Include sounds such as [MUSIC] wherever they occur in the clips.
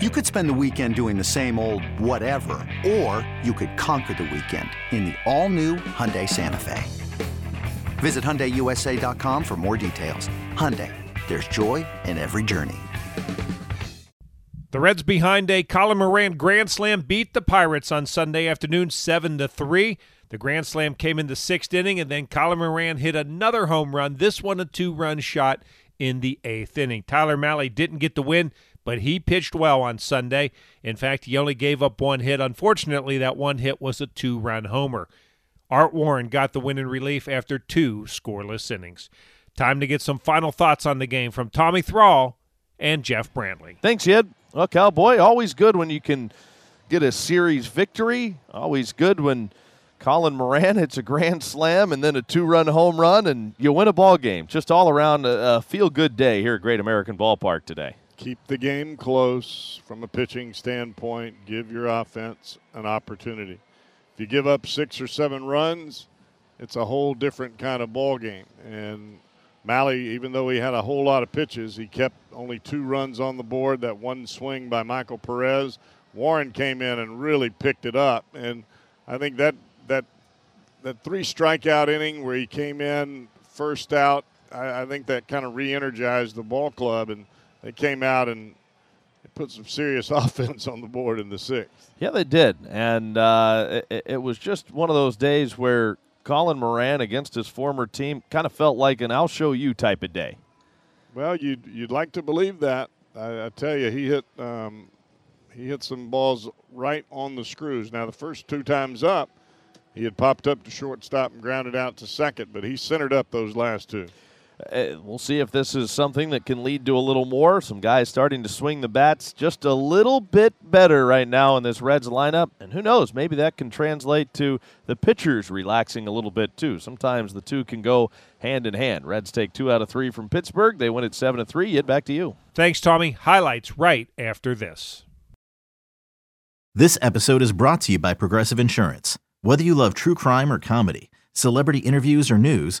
You could spend the weekend doing the same old whatever, or you could conquer the weekend in the all-new Hyundai Santa Fe. Visit HyundaiUSA.com for more details. Hyundai, there's joy in every journey. The Reds behind a Colin Moran grand slam beat the Pirates on Sunday afternoon 7 to 3. The grand slam came in the 6th inning and then Colin Moran hit another home run, this one a two-run shot in the 8th inning. Tyler Mahle didn't get the win but he pitched well on Sunday. In fact, he only gave up one hit. Unfortunately, that one hit was a two run homer. Art Warren got the win in relief after two scoreless innings. Time to get some final thoughts on the game from Tommy Thrall and Jeff Brantley. Thanks, Ed. Well, Cowboy, always good when you can get a series victory. Always good when Colin Moran [LAUGHS] hits a grand slam and then a two-run home run, and you win a ball game. Just all around a, a feel-good day here at Great American Ballpark today keep the game close from a pitching standpoint, give your offense an opportunity. If you give up six or seven runs, it's a whole different kind of ball game. And Mahle, even though he had a whole lot of pitches, he kept only two runs on the board. That one swing by Michael Perez. Warren came in and really picked it up. And I think that that that three strikeout inning where he came in first out, I, I think that kind of re-energized the ball club and – they came out and put some serious [LAUGHS] offense on the board in the sixth. Yeah, they did, and uh, it, it, was just one of those days where Colin Moran against his former team kind of felt like an "I'll show you" type of day. Well, you'd you'd like to believe that. I, I tell you, he hit um, he hit some balls right on the screws. Now, the first two times up, he had popped up to shortstop and grounded out to second, but he centered up those last two. Uh, we'll see if this is something that can lead to a little more. Some guys starting to swing the bats just a little bit better right now in this Reds lineup. And who knows, maybe that can translate to the pitchers relaxing a little bit too. Sometimes the two can go hand in hand. Reds take two out of three from Pittsburgh. They win at 7 to 3. Yet back to you. Thanks, Tommy. Highlights right after this. This episode is brought to you by Progressive Insurance. Whether you love true crime or comedy, celebrity interviews or news,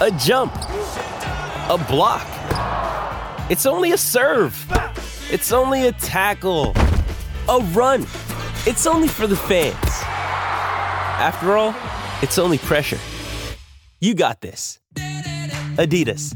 a jump, a block. It's only a serve. It's only a tackle, a run. It's only for the fans. After all, it's only pressure. You got this. Adidas.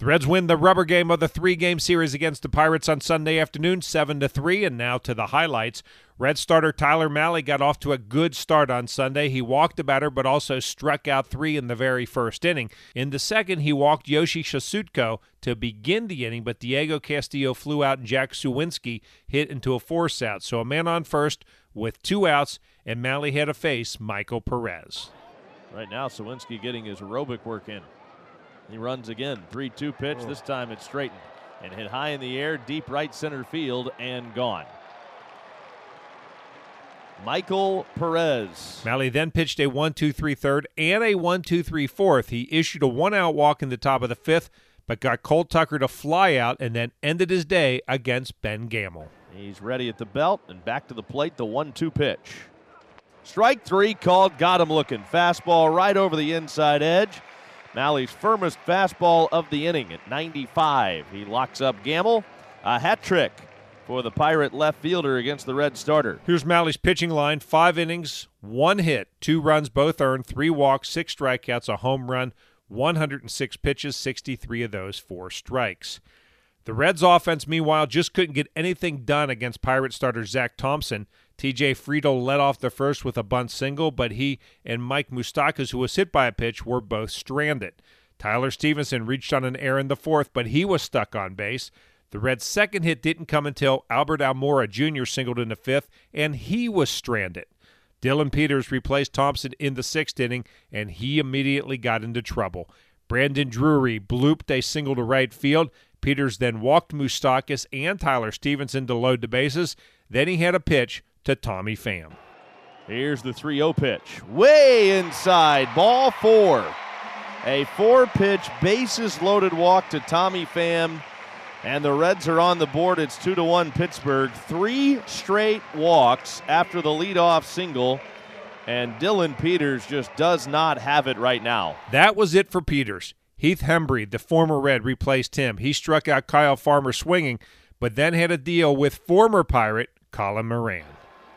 Reds win the rubber game of the three-game series against the Pirates on Sunday afternoon, 7 to 3, and now to the highlights. Red starter Tyler Mahle got off to a good start on Sunday. He walked the batter but also struck out 3 in the very first inning. In the second, he walked Yoshi Tsutsugo to begin the inning, but Diego Castillo flew out and Jack Suwinski hit into a force out. So a man on first with two outs, and Mahle had to face Michael Perez. Right now, Suwinski getting his aerobic work in. He runs again. 3 2 pitch. Oh. This time it's straightened and hit high in the air, deep right center field, and gone. Michael Perez. Mahle then pitched a 1 2 3 third and a 1 2 3 fourth. He issued a one out walk in the top of the fifth, but got Cole Tucker to fly out and then ended his day against Ben Gamel. He's ready at the belt and back to the plate, the 1 2 pitch. Strike three called, got him looking. Fastball right over the inside edge. Mahle's firmest fastball of the inning at 95. He locks up Gamel. A hat trick for the Pirate left fielder against the Red starter. Here's Mahle's pitching line five innings, one hit, two runs, both earned, three walks, six strikeouts, a home run, 106 pitches, 63 of those four strikes. The Reds offense, meanwhile, just couldn't get anything done against Pirate starter Zach Thompson. TJ Friedl led off the first with a bunt single, but he and Mike Moustakas, who was hit by a pitch, were both stranded. Tyler Stephenson reached on an error in the fourth, but he was stuck on base. The Reds' second hit didn't come until Albert Almora Jr. singled in the fifth, and he was stranded. Dillon Peters replaced Thompson in the sixth inning, and he immediately got into trouble. Brandon Drury blooped a single to right field. Peters then walked Moustakas and Tyler Stephenson to load the bases. Then he had a pitch to Tommy Pham. Here's the 3 0 pitch. Way inside. Ball four. A four pitch, bases loaded walk to Tommy Pham. And the Reds are on the board. It's 2 to 1 Pittsburgh. Three straight walks after the leadoff single. And Dillon Peters just does not have it right now. That was it for Peters. Heath Hembree, the former Red, replaced him. He struck out Kyle Farmer swinging, but then had a deal with former Pirate Colin Moran.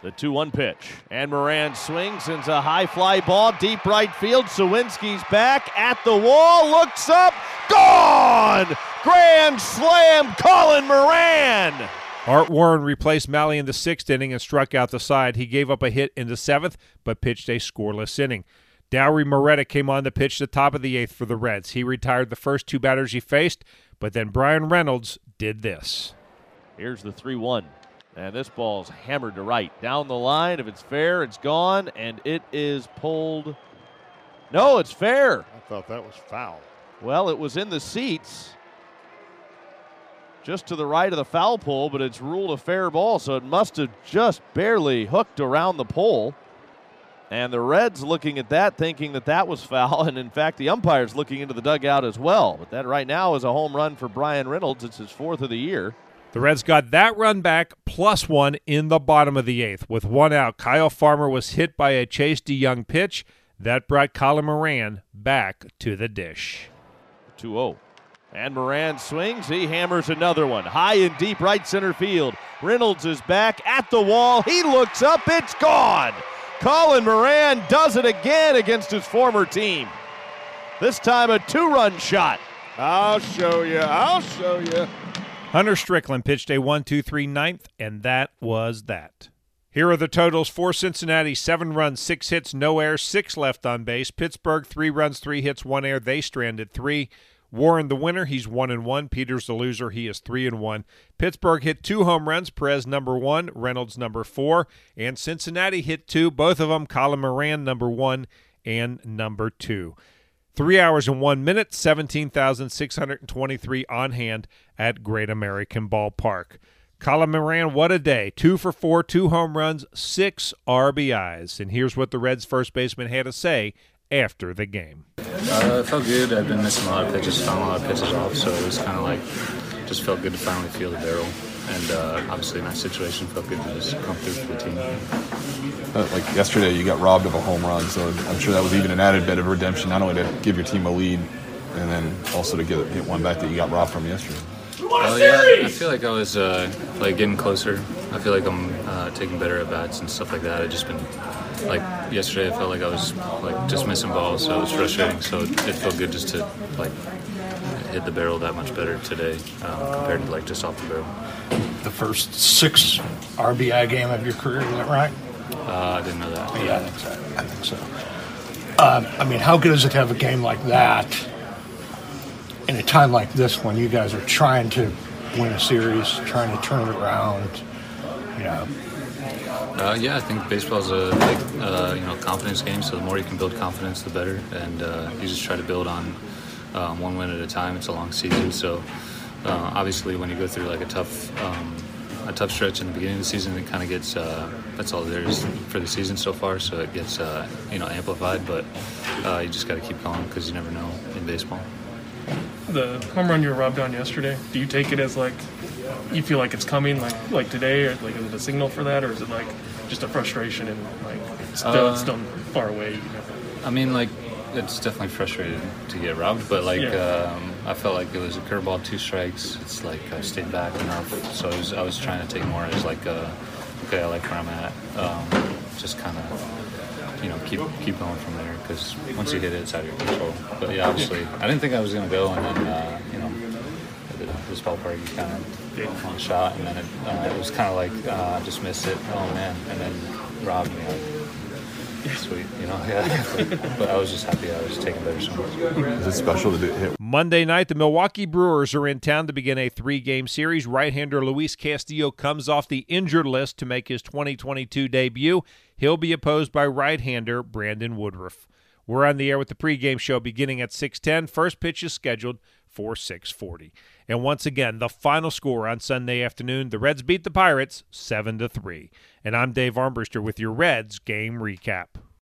The 2 1 pitch. And Moran swings, sends a high fly ball, deep right field. Suwinski's back at the wall, looks up, gone! Grand slam, Colin Moran! Art Warren replaced Mahle in the sixth inning and struck out the side. He gave up a hit in the seventh, but pitched a scoreless inning. Dauri Moreta came on the pitch the top of the eighth for the Reds. He retired the first two batters he faced, but then Bryan Reynolds did this. Here's the 3 1. And this ball's hammered to right. Down the line. If it's fair, it's gone. And it is pulled. No, it's fair. I thought that was foul. Well, it was in the seats. Just to the right of the foul pole, but it's ruled a fair ball, so it must have just barely hooked around the pole. And the Reds looking at that, thinking that that was [LAUGHS] foul, and in fact, the umpire's looking into the dugout as well. But that right now is a home run for Bryan Reynolds. It's his fourth of the year. The Reds got that run back plus one in the bottom of the eighth. With one out, Kyle Farmer was hit by a Chase De Jong pitch. That brought Colin Moran back to the dish. 2 0. And Moran swings. He hammers another one. High and deep right center field. Reynolds is back at the wall. He looks up. It's gone. Colin Moran does it again against his former team. This time a two run shot. I'll show you. I'll show you. Hunter Strickland pitched a 1 2 3 ninth, and that was that. Here are the totals for Cincinnati seven runs, six hits, no air, six left on base. Pittsburgh, three runs, three hits, one air. They stranded three. Warren the winner, he's one and one. Peters the loser, he is three and one. Pittsburgh hit two home runs, Perez number one, Reynolds number four, and Cincinnati hit two, both of them Colin Moran number one and number two. Three hours and one minute, 17,623 on hand at Great American Ballpark. Colin Moran, what a day. Two for four, two home runs, six RBIs. And here's what the Reds first baseman had to say after the game. Uh, it felt good. I've been missing a lot of pitches, found a lot of pitches off, so it was kind of like, just felt good to finally feel the barrel. And uh, obviously, my situation, felt good to just come through for the team. Uh, like yesterday, you got robbed of a home run, so I'm sure that was even an added bit of redemption, not only to give your team a lead, and then also to get, get one back that you got robbed from yesterday. Oh yeah, I feel like I was uh, like getting closer. I feel like I'm uh, taking better at bats and stuff like that. I just been like yesterday. I felt like I was like just missing balls, so it was frustrating. So it felt good just to like hit the barrel that much better today um, compared to like just off the barrel. The first six RBI game of your career, is that right? Uh, I didn't know that. Yeah, I think so. I think so. Uh, I mean, how good is it to have a game like that in a time like this when you guys are trying to win a series, trying to turn it around? You know, Uh, yeah, I think baseball is a big, uh, you know, confidence game. So the more you can build confidence, the better. And uh, you just try to build on um, one win at a time. It's a long season, so uh, obviously when you go through like a tough, um, a tough stretch in the beginning of the season, it kind of gets. Uh, that's all there is for the season so far. So it gets, uh, you know, amplified. But you just got to keep going because you never know in baseball. The home run you were robbed on yesterday, do you take it as like you feel like it's coming like like today, or like is it a signal for that, or is it like just a frustration and like it's still, it's still far away? You know? I mean, like, it's definitely frustrating to get robbed, but like, Yeah. um, I felt like it was a curveball, two strikes. It's like I stayed back enough, so I was, I was trying to take more as like, uh, okay, I like where I'm at. Um, just kind of, you know, keep keep going from there because once you hit it, it's out of your control. But yeah, obviously, I didn't think I was gonna go, and then uh, you know, this ballpark, you kind of one shot, and then it, uh, it was kind of like uh, just missed it. Oh man, and then robbed me. Like, Sweet, you know, yeah. [LAUGHS] but I was just happy I was taking better swings. Is it special to do, hit Monday night, the Milwaukee Brewers are in town to begin a three game series. Right hander Luis Castillo comes off the injured list to make his 2022 debut. He'll be opposed by right hander Brandon Woodruff. We're on the air with the pregame show beginning at 6:10. First pitch is scheduled for 6:40. And once again, the final score on Sunday afternoon, the Reds beat the Pirates 7 to 3. And I'm Dave Armbruster with your Reds game recap.